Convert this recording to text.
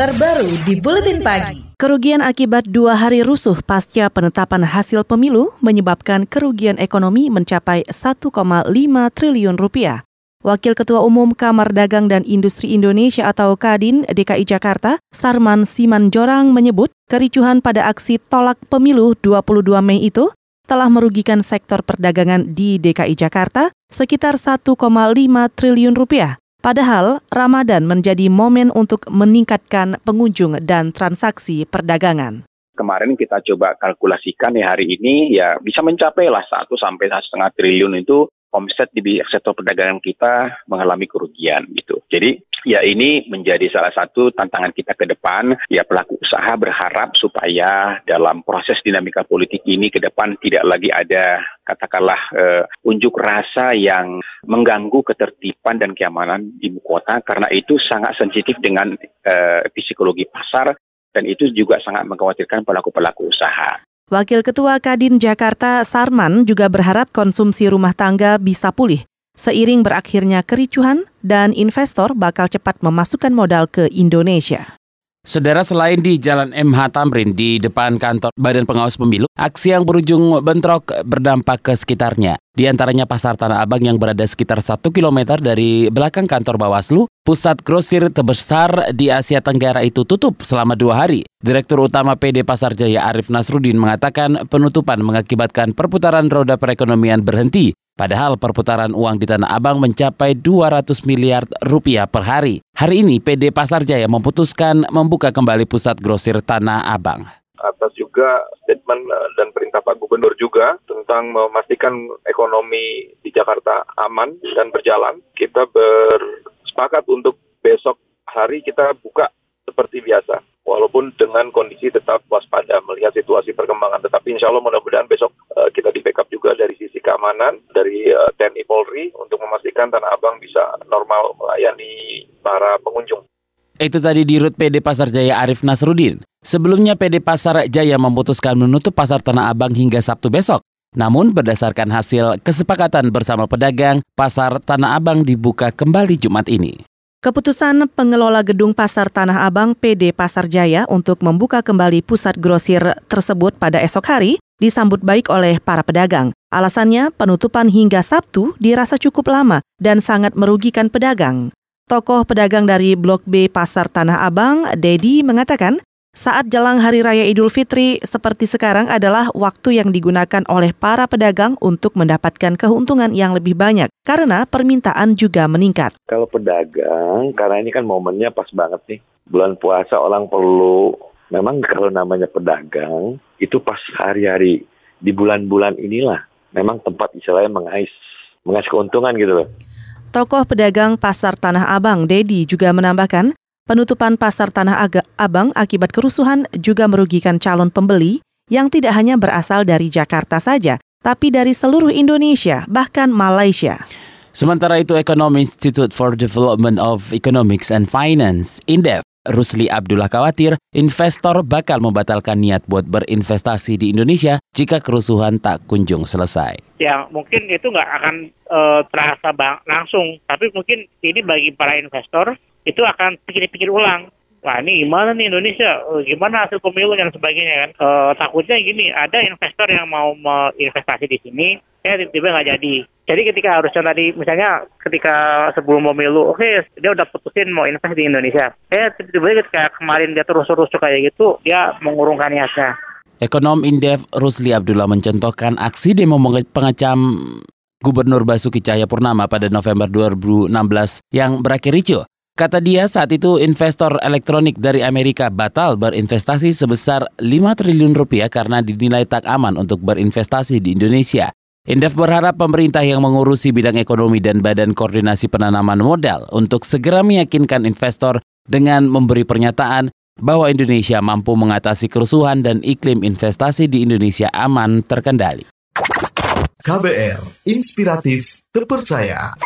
terbaru di Buletin Pagi. Kerugian akibat dua hari rusuh pasca penetapan hasil pemilu menyebabkan kerugian ekonomi mencapai 1,5 triliun rupiah. Wakil Ketua Umum Kamar Dagang dan Industri Indonesia atau Kadin DKI Jakarta, Sarman Simanjorang menyebut kericuhan pada aksi tolak pemilu 22 Mei itu telah merugikan sektor perdagangan di DKI Jakarta sekitar 1,5 triliun rupiah. Padahal Ramadan menjadi momen untuk meningkatkan pengunjung dan transaksi perdagangan. Kemarin kita coba kalkulasikan ya hari ini ya bisa mencapai lah 1 sampai setengah triliun itu omset di sektor perdagangan kita mengalami kerugian gitu. Jadi ya ini menjadi salah satu tantangan kita ke depan. Ya pelaku usaha berharap supaya dalam proses dinamika politik ini ke depan tidak lagi ada katakanlah uh, unjuk rasa yang mengganggu ketertiban dan keamanan di ibu kota karena itu sangat sensitif dengan uh, psikologi pasar dan itu juga sangat mengkhawatirkan pelaku-pelaku usaha. Wakil Ketua Kadin Jakarta Sarman juga berharap konsumsi rumah tangga bisa pulih seiring berakhirnya kericuhan dan investor bakal cepat memasukkan modal ke Indonesia. Saudara selain di Jalan MH Tamrin di depan kantor Badan Pengawas Pemilu, aksi yang berujung bentrok berdampak ke sekitarnya. Di antaranya Pasar Tanah Abang yang berada sekitar 1 km dari belakang kantor Bawaslu, pusat grosir terbesar di Asia Tenggara itu tutup selama dua hari. Direktur Utama PD Pasar Jaya Arif Nasrudin mengatakan penutupan mengakibatkan perputaran roda perekonomian berhenti Padahal perputaran uang di Tanah Abang mencapai 200 miliar rupiah per hari. Hari ini PD Pasar Jaya memutuskan membuka kembali pusat grosir Tanah Abang atas juga statement eh, dan perintah Pak Gubernur juga tentang memastikan ekonomi di Jakarta aman dan berjalan. Kita bersepakat untuk besok hari kita buka seperti biasa walaupun dengan kondisi tetap waspada melihat situasi perkembangan. Tetapi insya Allah mudah-mudahan besok uh, kita di backup juga dari sisi keamanan dari uh, TNI Polri untuk memastikan Tanah Abang bisa normal melayani para pengunjung. Itu tadi di Rut PD Pasar Jaya Arif Nasrudin. Sebelumnya PD Pasar Jaya memutuskan menutup Pasar Tanah Abang hingga Sabtu besok. Namun berdasarkan hasil kesepakatan bersama pedagang, Pasar Tanah Abang dibuka kembali Jumat ini. Keputusan pengelola gedung Pasar Tanah Abang PD Pasar Jaya untuk membuka kembali pusat grosir tersebut pada esok hari disambut baik oleh para pedagang. Alasannya, penutupan hingga Sabtu dirasa cukup lama dan sangat merugikan pedagang. Tokoh pedagang dari Blok B Pasar Tanah Abang, Dedi, mengatakan saat jelang Hari Raya Idul Fitri seperti sekarang adalah waktu yang digunakan oleh para pedagang untuk mendapatkan keuntungan yang lebih banyak karena permintaan juga meningkat. Kalau pedagang, karena ini kan momennya pas banget nih, bulan puasa orang perlu, memang kalau namanya pedagang, itu pas hari-hari di bulan-bulan inilah, memang tempat istilahnya mengais, mengais keuntungan gitu loh. Tokoh pedagang Pasar Tanah Abang, Dedi, juga menambahkan, Penutupan pasar Tanah Abang akibat kerusuhan juga merugikan calon pembeli yang tidak hanya berasal dari Jakarta saja, tapi dari seluruh Indonesia, bahkan Malaysia. Sementara itu, Economy Institute for Development of Economics and Finance, INDEF, Rusli Abdullah khawatir investor bakal membatalkan niat buat berinvestasi di Indonesia jika kerusuhan tak kunjung selesai. Ya mungkin itu nggak akan uh, terasa bang langsung, tapi mungkin ini bagi para investor itu akan pikir-pikir ulang. Wah ini gimana nih Indonesia? Oh, gimana hasil pemilu dan sebagainya kan? E, takutnya gini, ada investor yang mau investasi di sini, ya tiba-tiba nggak jadi. Jadi ketika harusnya tadi, misalnya ketika sebelum pemilu, oke okay, dia udah putusin mau invest di Indonesia. Eh tiba-tiba ketika kemarin dia terus-terus kayak gitu, dia mengurungkan niatnya. Ekonom Indef Rusli Abdullah mencontohkan aksi demo pengecam Gubernur Basuki Cahayapurnama pada November 2016 yang berakhir ricuh. Kata dia saat itu investor elektronik dari Amerika batal berinvestasi sebesar 5 triliun rupiah karena dinilai tak aman untuk berinvestasi di Indonesia. Indef berharap pemerintah yang mengurusi bidang ekonomi dan Badan Koordinasi Penanaman Modal untuk segera meyakinkan investor dengan memberi pernyataan bahwa Indonesia mampu mengatasi kerusuhan dan iklim investasi di Indonesia aman terkendali. KBR, inspiratif, terpercaya.